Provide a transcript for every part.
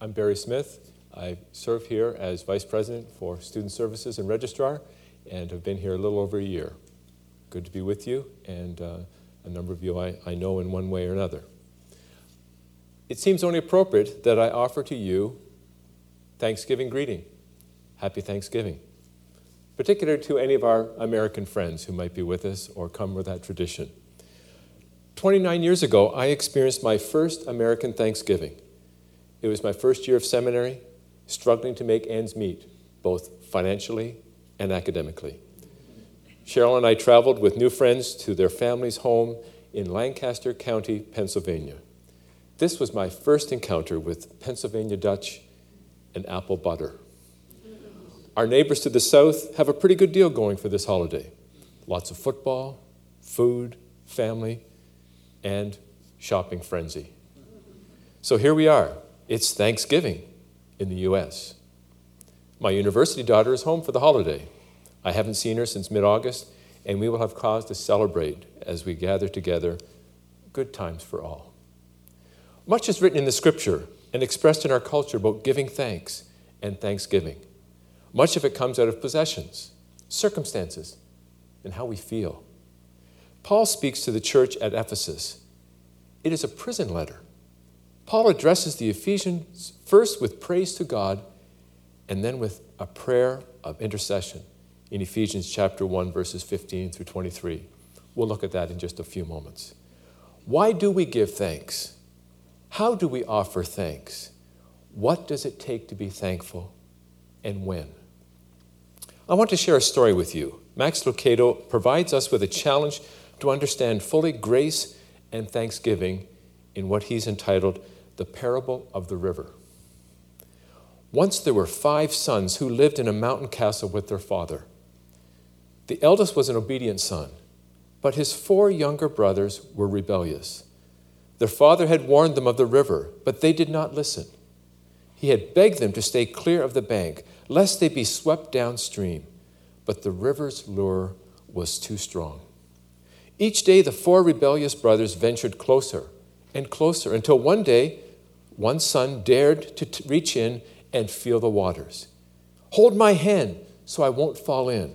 I'm Barry Smith. I serve here as Vice President for Student Services and Registrar and have been here a little over a year. Good to be with you, and uh, a number of you I, I know in one way or another. It seems only appropriate that I offer to you Thanksgiving greeting. Happy Thanksgiving. Particularly to any of our American friends who might be with us or come with that tradition. 29 years ago, I experienced my first American Thanksgiving. It was my first year of seminary, struggling to make ends meet, both financially and academically. Cheryl and I traveled with new friends to their family's home in Lancaster County, Pennsylvania. This was my first encounter with Pennsylvania Dutch and apple butter. Our neighbors to the south have a pretty good deal going for this holiday lots of football, food, family, and shopping frenzy. So here we are. It's Thanksgiving in the U.S. My university daughter is home for the holiday. I haven't seen her since mid August, and we will have cause to celebrate as we gather together. Good times for all. Much is written in the scripture and expressed in our culture about giving thanks and thanksgiving. Much of it comes out of possessions, circumstances, and how we feel. Paul speaks to the church at Ephesus. It is a prison letter. Paul addresses the Ephesians first with praise to God and then with a prayer of intercession in Ephesians chapter 1 verses 15 through 23. We'll look at that in just a few moments. Why do we give thanks? How do we offer thanks? What does it take to be thankful and when? I want to share a story with you. Max Lucado provides us with a challenge to understand fully grace and thanksgiving in what he's entitled The Parable of the River. Once there were five sons who lived in a mountain castle with their father. The eldest was an obedient son, but his four younger brothers were rebellious. Their father had warned them of the river, but they did not listen. He had begged them to stay clear of the bank, lest they be swept downstream, but the river's lure was too strong. Each day, the four rebellious brothers ventured closer and closer until one day, one son dared to t- reach in and feel the waters. Hold my hand so I won't fall in,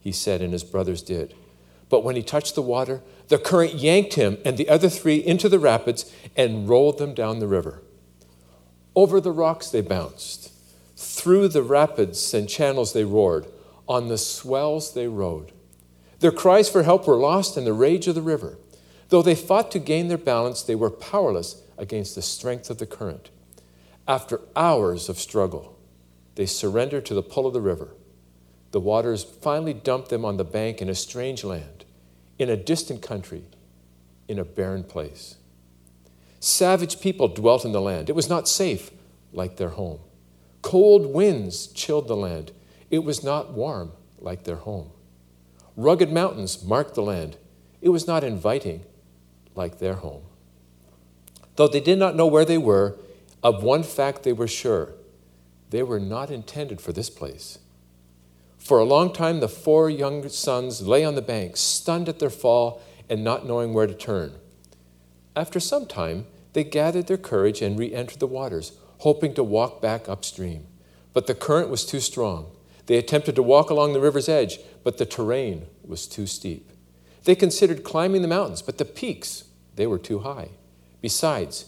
he said, and his brothers did. But when he touched the water, the current yanked him and the other three into the rapids and rolled them down the river. Over the rocks they bounced, through the rapids and channels they roared, on the swells they rode. Their cries for help were lost in the rage of the river. Though they fought to gain their balance, they were powerless against the strength of the current. After hours of struggle, they surrendered to the pull of the river. The waters finally dumped them on the bank in a strange land, in a distant country, in a barren place. Savage people dwelt in the land. It was not safe like their home. Cold winds chilled the land. It was not warm like their home. Rugged mountains marked the land. It was not inviting like their home. Though they did not know where they were, of one fact they were sure they were not intended for this place. For a long time, the four young sons lay on the bank, stunned at their fall and not knowing where to turn. After some time, they gathered their courage and re entered the waters, hoping to walk back upstream. But the current was too strong. They attempted to walk along the river's edge, but the terrain was too steep. They considered climbing the mountains, but the peaks, they were too high. Besides,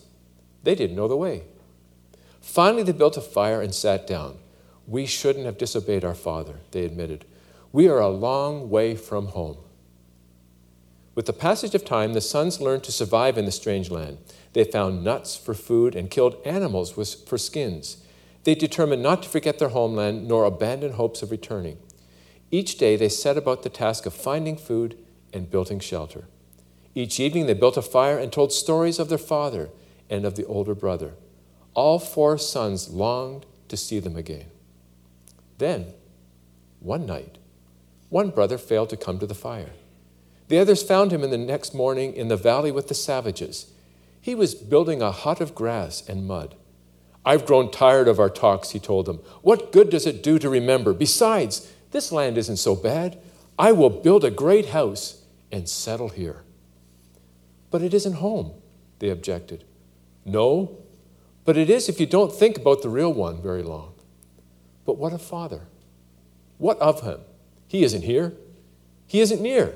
they didn't know the way. Finally, they built a fire and sat down. We shouldn't have disobeyed our father, they admitted. We are a long way from home. With the passage of time, the sons learned to survive in the strange land. They found nuts for food and killed animals for skins. They determined not to forget their homeland nor abandon hopes of returning. Each day they set about the task of finding food and building shelter. Each evening they built a fire and told stories of their father and of the older brother. All four sons longed to see them again. Then, one night, one brother failed to come to the fire. The others found him in the next morning in the valley with the savages. He was building a hut of grass and mud. I've grown tired of our talks, he told them. What good does it do to remember? Besides, this land isn't so bad. I will build a great house and settle here. But it isn't home, they objected. No, but it is if you don't think about the real one very long. But what of Father? What of him? He isn't here. He isn't near.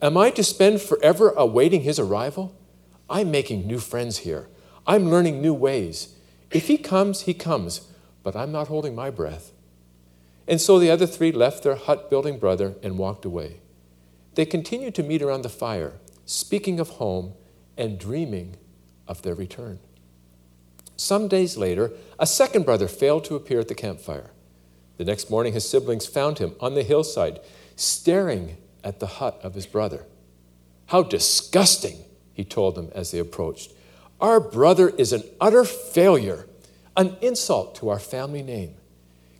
Am I to spend forever awaiting his arrival? I'm making new friends here. I'm learning new ways. If he comes, he comes, but I'm not holding my breath. And so the other three left their hut building brother and walked away. They continued to meet around the fire, speaking of home and dreaming of their return. Some days later, a second brother failed to appear at the campfire. The next morning, his siblings found him on the hillside, staring at the hut of his brother. How disgusting, he told them as they approached. Our brother is an utter failure, an insult to our family name.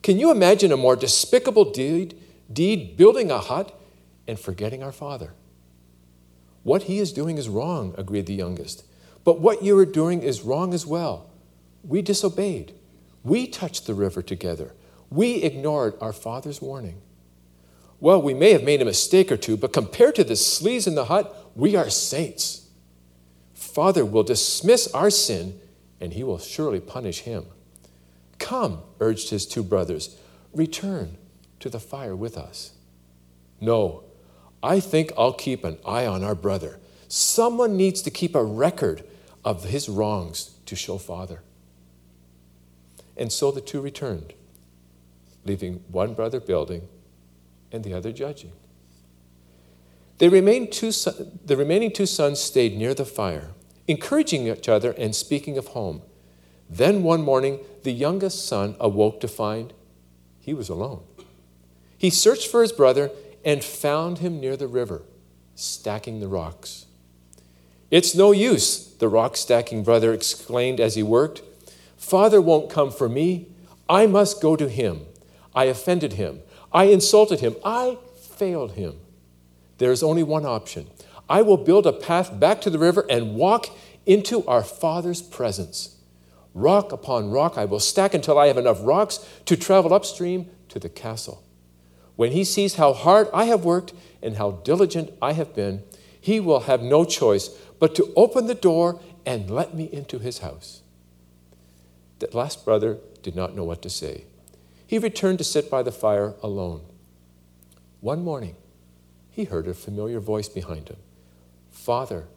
Can you imagine a more despicable deed, deed building a hut and forgetting our father? What he is doing is wrong, agreed the youngest. But what you are doing is wrong as well. We disobeyed. We touched the river together. We ignored our father's warning. Well, we may have made a mistake or two, but compared to the sleaze in the hut, we are saints. Father will dismiss our sin, and he will surely punish him. Come, urged his two brothers, return to the fire with us. No, I think I'll keep an eye on our brother. Someone needs to keep a record of his wrongs to show Father. And so the two returned, leaving one brother building and the other judging. They remained two, the remaining two sons stayed near the fire, encouraging each other and speaking of home. Then one morning, the youngest son awoke to find he was alone. He searched for his brother and found him near the river, stacking the rocks. It's no use, the rock stacking brother exclaimed as he worked. Father won't come for me. I must go to him. I offended him. I insulted him. I failed him. There is only one option. I will build a path back to the river and walk into our Father's presence. Rock upon rock, I will stack until I have enough rocks to travel upstream to the castle. When he sees how hard I have worked and how diligent I have been, he will have no choice but to open the door and let me into his house. That last brother did not know what to say. He returned to sit by the fire alone. One morning, he heard a familiar voice behind him Father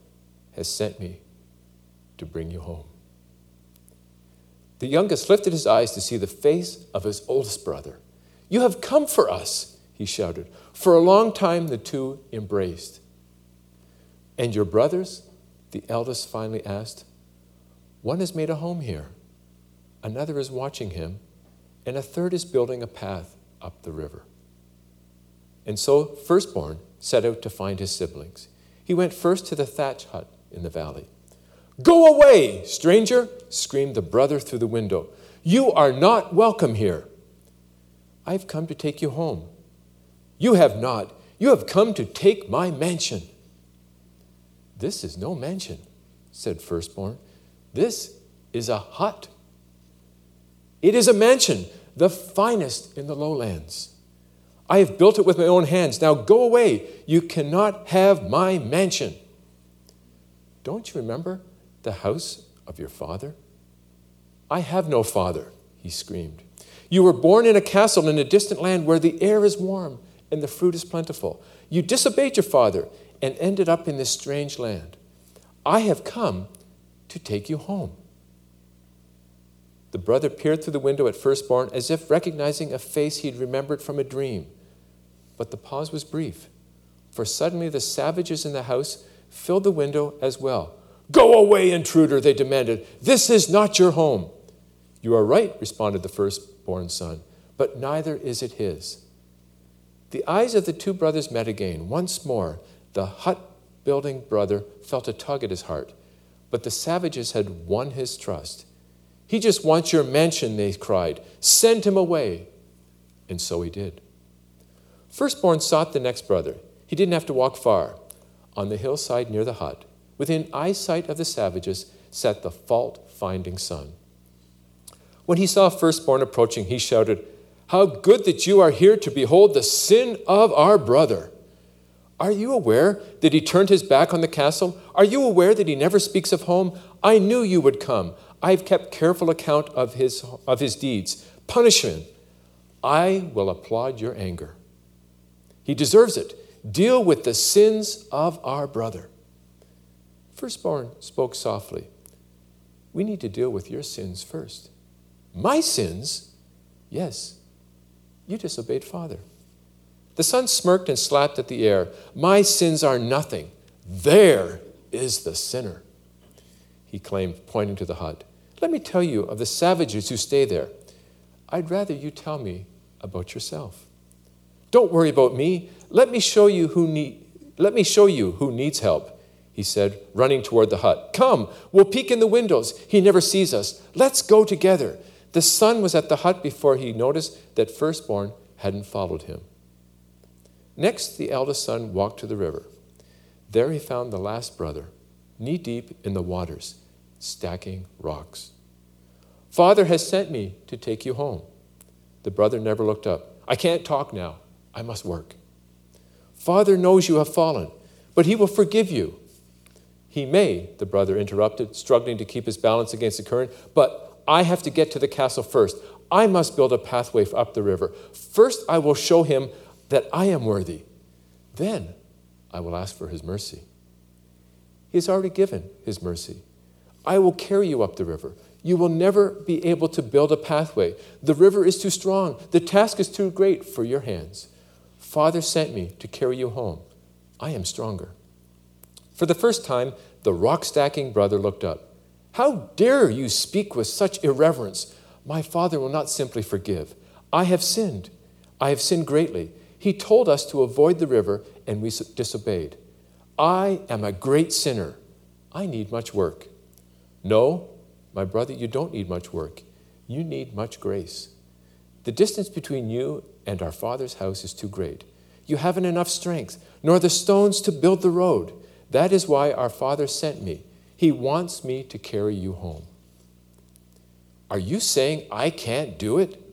has sent me to bring you home. The youngest lifted his eyes to see the face of his oldest brother. You have come for us, he shouted. For a long time, the two embraced. And your brothers? The eldest finally asked. One has made a home here, another is watching him, and a third is building a path up the river. And so, firstborn set out to find his siblings. He went first to the thatch hut in the valley. Go away, stranger, screamed the brother through the window. You are not welcome here. I've come to take you home. You have not. You have come to take my mansion. This is no mansion, said firstborn. This is a hut. It is a mansion, the finest in the lowlands. I have built it with my own hands. Now go away. You cannot have my mansion. Don't you remember the house of your father? I have no father, he screamed. You were born in a castle in a distant land where the air is warm and the fruit is plentiful. You disobeyed your father and ended up in this strange land. I have come to take you home. The brother peered through the window at firstborn as if recognizing a face he'd remembered from a dream. But the pause was brief, for suddenly the savages in the house filled the window as well. Go away, intruder, they demanded. This is not your home. You are right, responded the firstborn son, but neither is it his. The eyes of the two brothers met again. Once more, the hut building brother felt a tug at his heart, but the savages had won his trust. He just wants your mansion, they cried. Send him away. And so he did. Firstborn sought the next brother. He didn't have to walk far. On the hillside near the hut, within eyesight of the savages, sat the fault finding son. When he saw firstborn approaching, he shouted, How good that you are here to behold the sin of our brother. Are you aware that he turned his back on the castle? Are you aware that he never speaks of home? I knew you would come. I've kept careful account of his, of his deeds. Punish him. I will applaud your anger. He deserves it. Deal with the sins of our brother. Firstborn spoke softly. We need to deal with your sins first. My sins? Yes. You disobeyed Father. The son smirked and slapped at the air. My sins are nothing. There is the sinner, he claimed, pointing to the hut. Let me tell you of the savages who stay there. I'd rather you tell me about yourself. Don't worry about me. Let me show you who need let me show you who needs help, he said, running toward the hut. Come, we'll peek in the windows. He never sees us. Let's go together. The son was at the hut before he noticed that firstborn hadn't followed him. Next, the eldest son walked to the river. There he found the last brother, knee deep in the waters, stacking rocks. Father has sent me to take you home. The brother never looked up. I can't talk now. I must work. Father knows you have fallen, but he will forgive you. He may, the brother interrupted, struggling to keep his balance against the current, but I have to get to the castle first. I must build a pathway up the river. First, I will show him that I am worthy. Then I will ask for his mercy. He has already given his mercy. I will carry you up the river. You will never be able to build a pathway. The river is too strong. The task is too great for your hands. Father sent me to carry you home. I am stronger. For the first time, the rock stacking brother looked up. How dare you speak with such irreverence? My father will not simply forgive. I have sinned. I have sinned greatly. He told us to avoid the river, and we disobeyed. I am a great sinner. I need much work. No, my brother, you don't need much work. You need much grace. The distance between you and our Father's house is too great. You haven't enough strength, nor the stones to build the road. That is why our Father sent me. He wants me to carry you home. Are you saying I can't do it?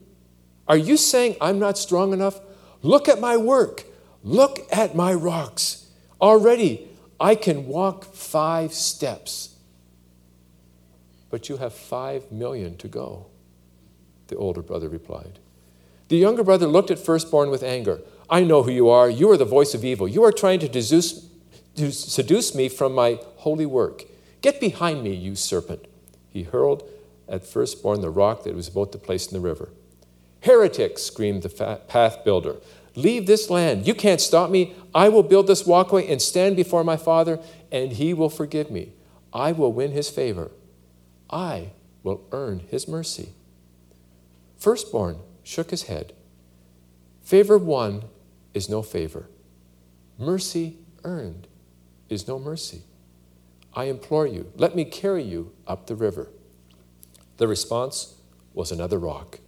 Are you saying I'm not strong enough? Look at my work. Look at my rocks. Already I can walk five steps. But you have five million to go, the older brother replied. The younger brother looked at firstborn with anger. I know who you are. You are the voice of evil. You are trying to, seduce me from my holy work. Get behind me, you serpent. He hurled at firstborn the rock that he was about to place in the river. Heretic, screamed the path builder. Leave this land. You can't stop me. I will build this walkway and stand before my Father, and he will forgive me. I will win his favor. I will earn his mercy. Firstborn shook his head. Favor won is no favor. Mercy earned is no mercy. I implore you, let me carry you up the river. The response was another rock.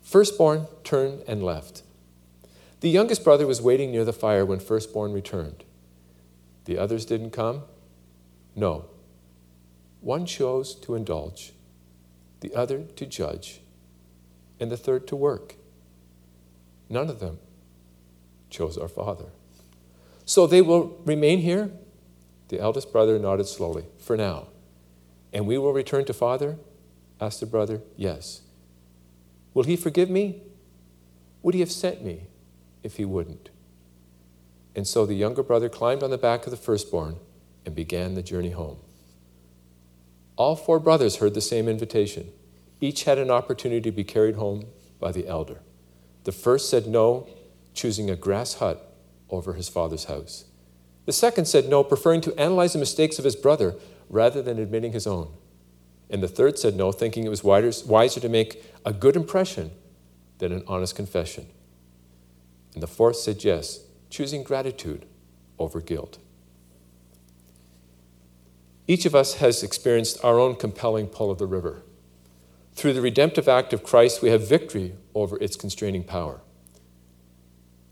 Firstborn turned and left. The youngest brother was waiting near the fire when firstborn returned. The others didn't come? No. One chose to indulge, the other to judge, and the third to work. None of them chose our Father. So they will remain here? The eldest brother nodded slowly, for now. And we will return to Father? asked the brother. Yes. Will he forgive me? Would he have sent me if he wouldn't? And so the younger brother climbed on the back of the firstborn and began the journey home. All four brothers heard the same invitation. Each had an opportunity to be carried home by the elder. The first said no, choosing a grass hut over his father's house. The second said no, preferring to analyze the mistakes of his brother rather than admitting his own. And the third said no, thinking it was wiser to make a good impression than an honest confession. And the fourth said yes, choosing gratitude over guilt. Each of us has experienced our own compelling pull of the river. Through the redemptive act of Christ, we have victory over its constraining power.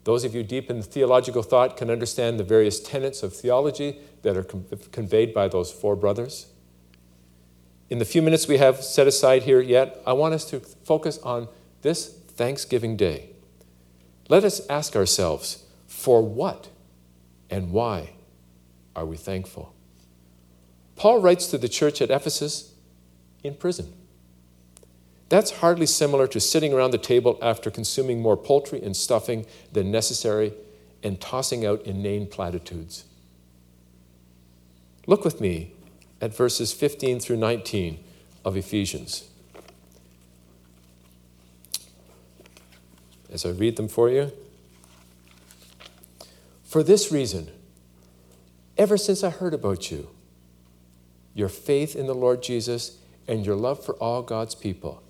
Those of you deep in theological thought can understand the various tenets of theology that are conveyed by those four brothers. In the few minutes we have set aside here yet, I want us to focus on this Thanksgiving Day. Let us ask ourselves for what and why are we thankful? Paul writes to the church at Ephesus in prison. That's hardly similar to sitting around the table after consuming more poultry and stuffing than necessary and tossing out inane platitudes. Look with me at verses 15 through 19 of Ephesians. As I read them for you. For this reason, ever since I heard about you, your faith in the Lord Jesus, and your love for all God's people,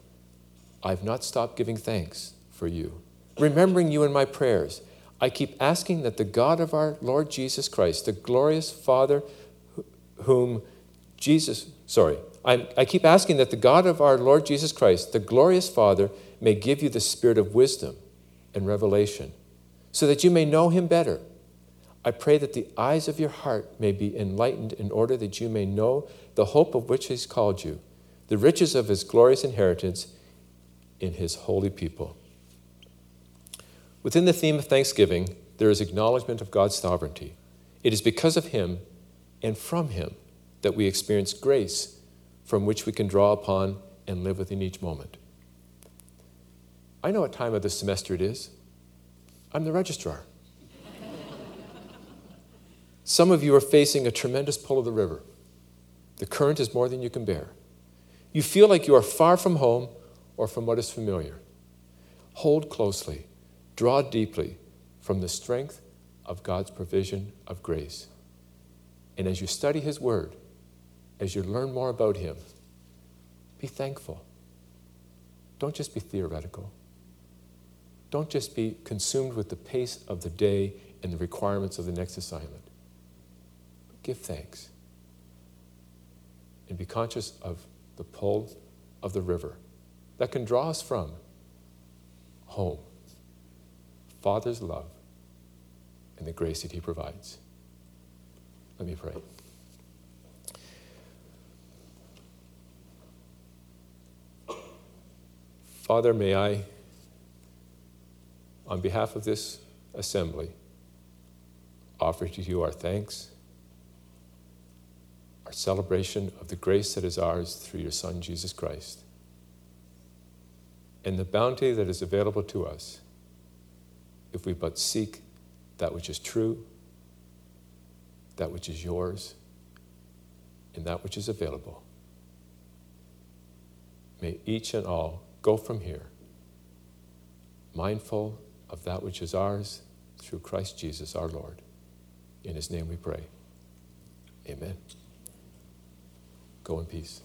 I've not stopped giving thanks for you, remembering you in my prayers. I keep asking that the God of our Lord Jesus Christ, the glorious Father, whom Jesus, sorry, I, I keep asking that the God of our Lord Jesus Christ, the glorious Father, may give you the spirit of wisdom and revelation, so that you may know him better. I pray that the eyes of your heart may be enlightened in order that you may know the hope of which he's called you, the riches of his glorious inheritance in his holy people. Within the theme of thanksgiving, there is acknowledgement of God's sovereignty. It is because of him and from him that we experience grace from which we can draw upon and live within each moment. I know what time of the semester it is. I'm the registrar. Some of you are facing a tremendous pull of the river. The current is more than you can bear. You feel like you are far from home or from what is familiar. Hold closely, draw deeply from the strength of God's provision of grace. And as you study His Word, as you learn more about Him, be thankful. Don't just be theoretical. Don't just be consumed with the pace of the day and the requirements of the next assignment. But give thanks. And be conscious of the pull of the river that can draw us from home, Father's love, and the grace that He provides. Let me pray. Father, may I, on behalf of this assembly, offer to you our thanks, our celebration of the grace that is ours through your Son, Jesus Christ, and the bounty that is available to us if we but seek that which is true that which is yours, and that which is available. May each and all go from here mindful of that which is ours through Christ Jesus our Lord. In his name we pray. Amen. Go in peace.